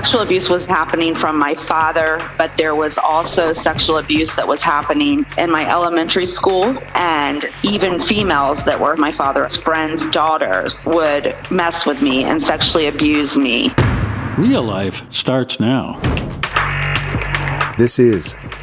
sexual abuse was happening from my father, but there was also sexual abuse that was happening in my elementary school. And even females that were my father's friends' daughters would mess with me and sexually abuse me. Real life starts now. This is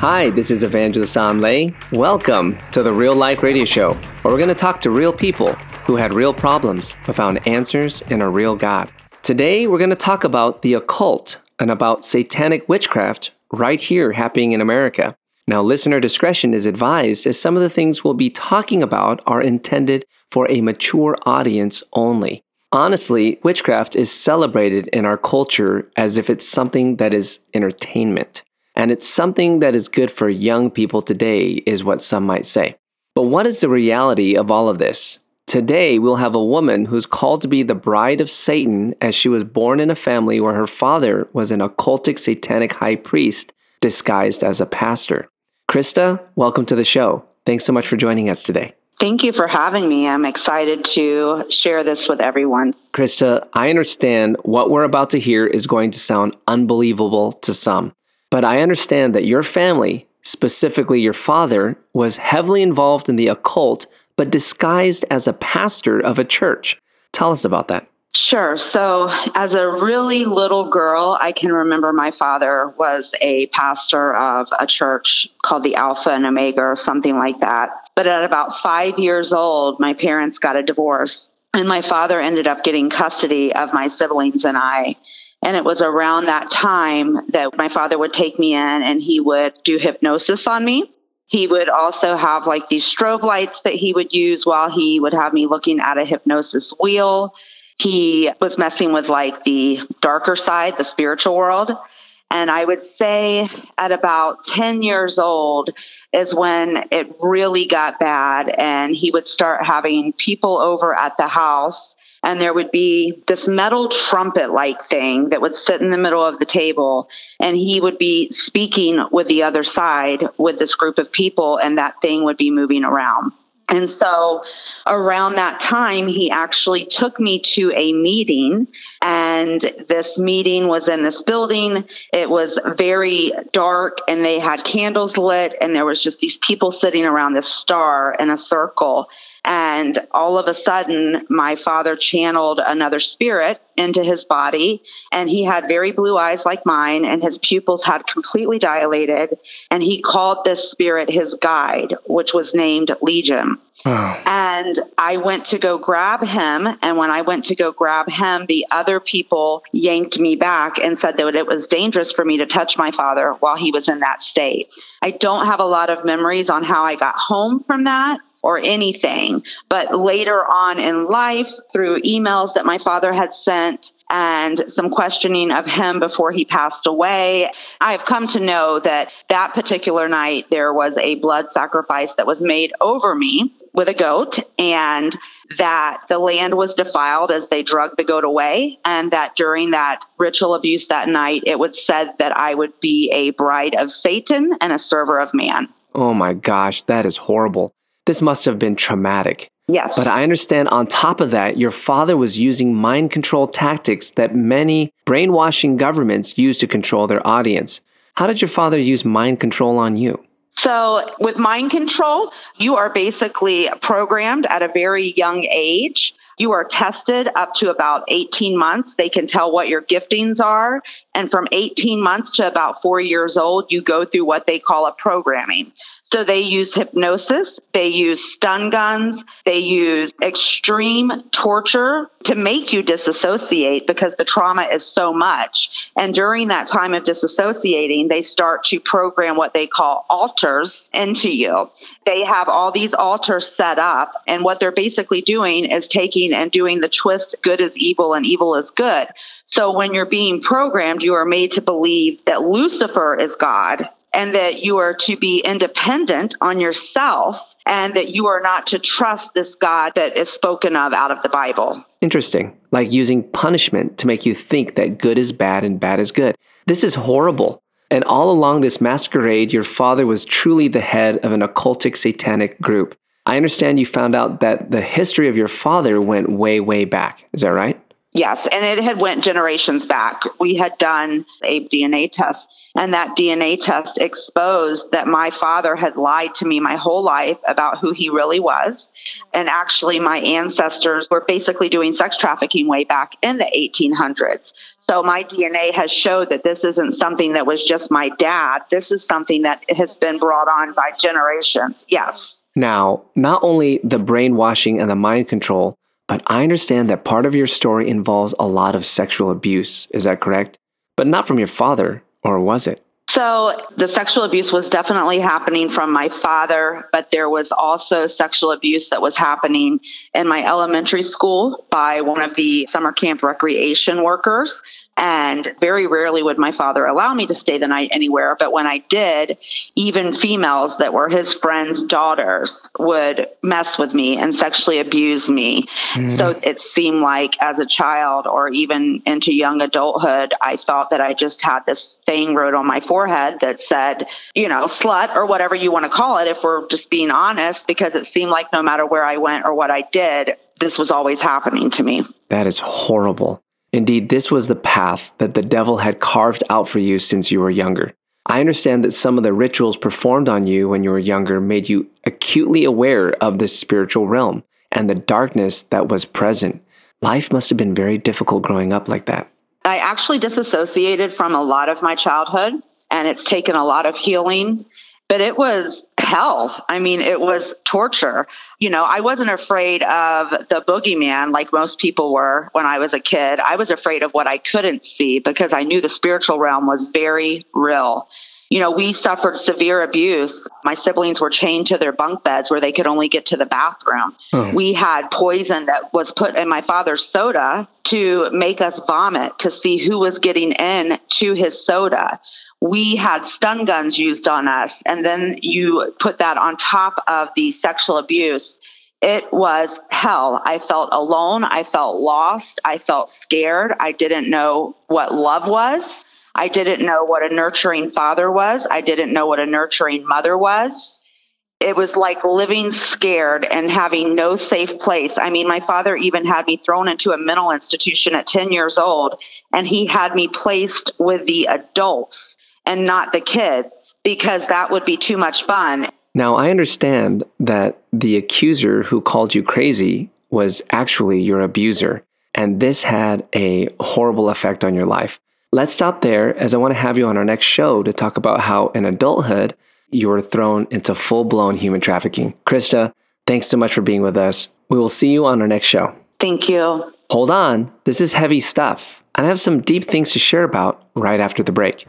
Hi, this is Evangelist Anh Le. Welcome to the Real Life Radio Show, where we're going to talk to real people who had real problems but found answers in a real God. Today, we're going to talk about the occult and about satanic witchcraft right here happening in America. Now, listener discretion is advised as some of the things we'll be talking about are intended for a mature audience only. Honestly, witchcraft is celebrated in our culture as if it's something that is entertainment. And it's something that is good for young people today, is what some might say. But what is the reality of all of this? Today, we'll have a woman who's called to be the bride of Satan as she was born in a family where her father was an occultic satanic high priest disguised as a pastor. Christa, welcome to the show. Thanks so much for joining us today. Thank you for having me. I'm excited to share this with everyone. Christa, I understand what we're about to hear is going to sound unbelievable to some. But I understand that your family, specifically your father, was heavily involved in the occult, but disguised as a pastor of a church. Tell us about that. Sure. So, as a really little girl, I can remember my father was a pastor of a church called the Alpha and Omega or something like that. But at about five years old, my parents got a divorce, and my father ended up getting custody of my siblings and I. And it was around that time that my father would take me in and he would do hypnosis on me. He would also have like these strobe lights that he would use while he would have me looking at a hypnosis wheel. He was messing with like the darker side, the spiritual world. And I would say at about 10 years old is when it really got bad. And he would start having people over at the house and there would be this metal trumpet like thing that would sit in the middle of the table and he would be speaking with the other side with this group of people and that thing would be moving around and so around that time, he actually took me to a meeting, and this meeting was in this building. It was very dark, and they had candles lit, and there was just these people sitting around this star in a circle. And all of a sudden, my father channeled another spirit into his body, and he had very blue eyes like mine, and his pupils had completely dilated. And he called this spirit his guide, which was named Legion. Oh. And I went to go grab him. And when I went to go grab him, the other people yanked me back and said that it was dangerous for me to touch my father while he was in that state. I don't have a lot of memories on how I got home from that or anything. But later on in life, through emails that my father had sent and some questioning of him before he passed away, I have come to know that that particular night there was a blood sacrifice that was made over me with a goat and that the land was defiled as they drug the goat away and that during that ritual abuse that night it was said that I would be a bride of Satan and a server of man. Oh my gosh, that is horrible. This must have been traumatic. Yes. But I understand on top of that, your father was using mind control tactics that many brainwashing governments use to control their audience. How did your father use mind control on you? So, with mind control, you are basically programmed at a very young age. You are tested up to about 18 months. They can tell what your giftings are. And from 18 months to about four years old, you go through what they call a programming. So they use hypnosis, they use stun guns, they use extreme torture to make you disassociate because the trauma is so much. And during that time of disassociating, they start to program what they call alters into you. They have all these alters set up, and what they're basically doing is taking and doing the twist good is evil and evil is good. So when you're being programmed, you are made to believe that Lucifer is God and that you are to be independent on yourself and that you are not to trust this God that is spoken of out of the Bible. Interesting. Like using punishment to make you think that good is bad and bad is good. This is horrible. And all along this masquerade, your father was truly the head of an occultic satanic group. I understand you found out that the history of your father went way, way back. Is that right? Yes, and it had went generations back. We had done a DNA test and that DNA test exposed that my father had lied to me my whole life about who he really was. And actually my ancestors were basically doing sex trafficking way back in the 1800s. So my DNA has showed that this isn't something that was just my dad. This is something that has been brought on by generations. Yes. Now, not only the brainwashing and the mind control, but I understand that part of your story involves a lot of sexual abuse. Is that correct? But not from your father, or was it? So the sexual abuse was definitely happening from my father, but there was also sexual abuse that was happening in my elementary school by one of the summer camp recreation workers. And very rarely would my father allow me to stay the night anywhere. But when I did, even females that were his friends' daughters would mess with me and sexually abuse me. Mm. So it seemed like as a child or even into young adulthood, I thought that I just had this thing wrote on my forehead that said, you know, slut or whatever you want to call it, if we're just being honest, because it seemed like no matter where I went or what I did, this was always happening to me. That is horrible. Indeed, this was the path that the devil had carved out for you since you were younger. I understand that some of the rituals performed on you when you were younger made you acutely aware of the spiritual realm and the darkness that was present. Life must have been very difficult growing up like that. I actually disassociated from a lot of my childhood, and it's taken a lot of healing but it was hell. I mean, it was torture. You know, I wasn't afraid of the boogeyman like most people were when I was a kid. I was afraid of what I couldn't see because I knew the spiritual realm was very real. You know, we suffered severe abuse. My siblings were chained to their bunk beds where they could only get to the bathroom. Oh. We had poison that was put in my father's soda to make us vomit to see who was getting in to his soda we had stun guns used on us, and then you put that on top of the sexual abuse. It was hell. I felt alone. I felt lost. I felt scared. I didn't know what love was. I didn't know what a nurturing father was. I didn't know what a nurturing mother was. It was like living scared and having no safe place. I mean, my father even had me thrown into a mental institution at 10 years old, and he had me placed with the adults and not the kids because that would be too much fun. Now, I understand that the accuser who called you crazy was actually your abuser, and this had a horrible effect on your life. Let's stop there as I want to have you on our next show to talk about how in adulthood you were thrown into full blown human trafficking. Christa, thanks so much for being with us. We will see you on our next show. Thank you. Hold on, this is heavy stuff, and I have some deep things to share about right after the break.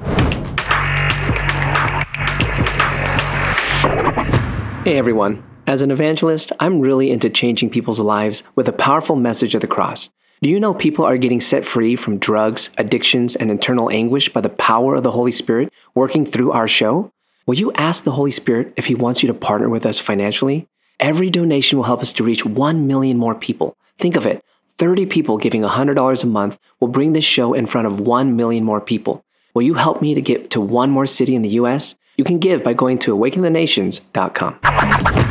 Hey everyone. As an evangelist, I'm really into changing people's lives with a powerful message of the cross. Do you know people are getting set free from drugs, addictions, and internal anguish by the power of the Holy Spirit working through our show? Will you ask the Holy Spirit if He wants you to partner with us financially? Every donation will help us to reach 1 million more people. Think of it 30 people giving $100 a month will bring this show in front of 1 million more people. Will you help me to get to one more city in the U.S.? You can give by going to awakenthenations.com.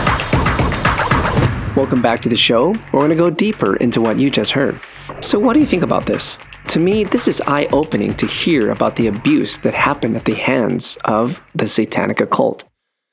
Welcome back to the show. We're going to go deeper into what you just heard. So, what do you think about this? To me, this is eye opening to hear about the abuse that happened at the hands of the satanic occult.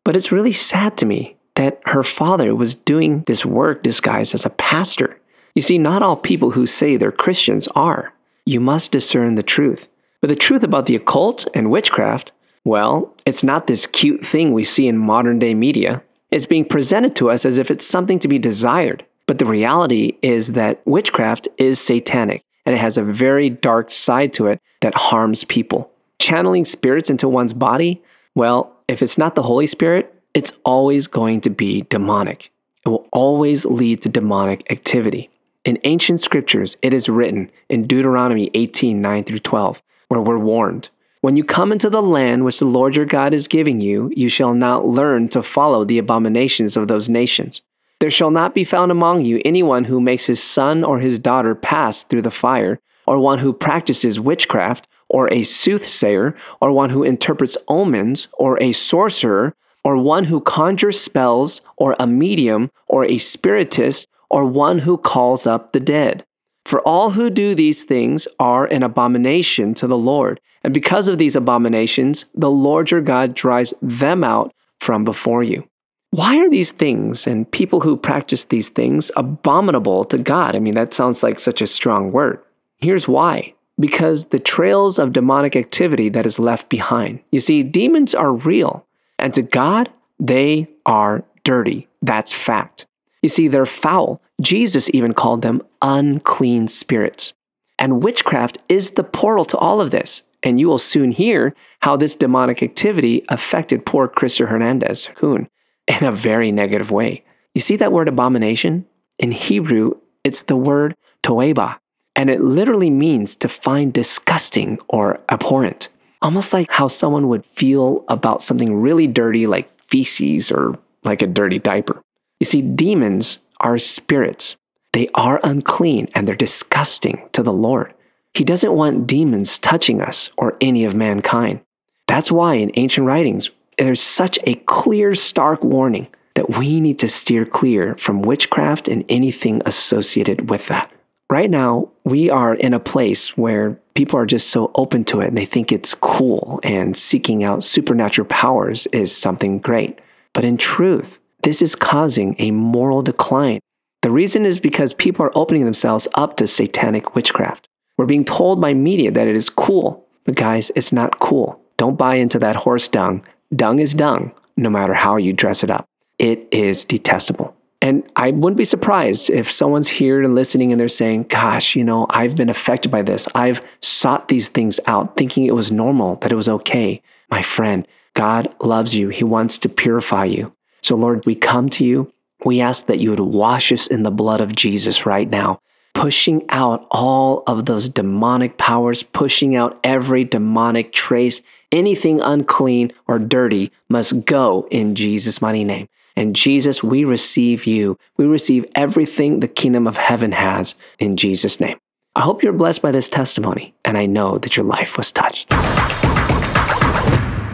But it's really sad to me that her father was doing this work disguised as a pastor. You see, not all people who say they're Christians are. You must discern the truth. But the truth about the occult and witchcraft, Well, it's not this cute thing we see in modern day media. It's being presented to us as if it's something to be desired. But the reality is that witchcraft is satanic and it has a very dark side to it that harms people. Channeling spirits into one's body, well, if it's not the Holy Spirit, it's always going to be demonic. It will always lead to demonic activity. In ancient scriptures, it is written in Deuteronomy 18 9 through 12, where we're warned When you come into the land which the Lord your God is giving you, you shall not learn to follow the abominations of those nations. There shall not be found among you anyone who makes his son or his daughter pass through the fire, or one who practices witchcraft, or a soothsayer, or one who interprets omens, or a sorcerer, or one who conjures spells, or a medium, or a spiritist, or one who calls up the dead. For all who do these things are an abomination to the Lord. And because of these abominations, the Lord your God drives them out from before you. Why are these things and people who practice these things abominable to God? I mean, that sounds like such a strong word. Here's why because the trails of demonic activity that is left behind. You see, demons are real, and to God, they are dirty. That's fact. You see, they're foul. Jesus even called them unclean spirits. And witchcraft is the portal to all of this. And you will soon hear how this demonic activity affected poor Christa Hernandez, Coon, in a very negative way. You see that word abomination? In Hebrew, it's the word toeba, and it literally means to find disgusting or abhorrent. Almost like how someone would feel about something really dirty like feces or like a dirty diaper. You see, demons are spirits. They are unclean and they're disgusting to the Lord. He doesn't want demons touching us or any of mankind. That's why in ancient writings, there's such a clear, stark warning that we need to steer clear from witchcraft and anything associated with that. Right now, we are in a place where people are just so open to it and they think it's cool and seeking out supernatural powers is something great. But in truth, this is causing a moral decline. The reason is because people are opening themselves up to satanic witchcraft. We're being told by media that it is cool, but guys, it's not cool. Don't buy into that horse dung Dung is dung, no matter how you dress it up. It is detestable. And I wouldn't be surprised if someone's here and listening and they're saying, Gosh, you know, I've been affected by this. I've sought these things out thinking it was normal, that it was okay. My friend, God loves you. He wants to purify you. So, Lord, we come to you. We ask that you would wash us in the blood of Jesus right now pushing out all of those demonic powers, pushing out every demonic trace. Anything unclean or dirty must go in Jesus' mighty name. And Jesus, we receive you. We receive everything the kingdom of heaven has in Jesus' name. I hope you're blessed by this testimony, and I know that your life was touched.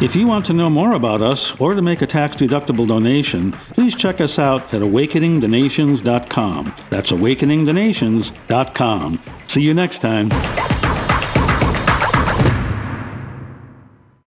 If you want to know more about us or to make a tax deductible donation, please check us out at awakeningthenations.com. That's awakeningthenations.com. See you next time.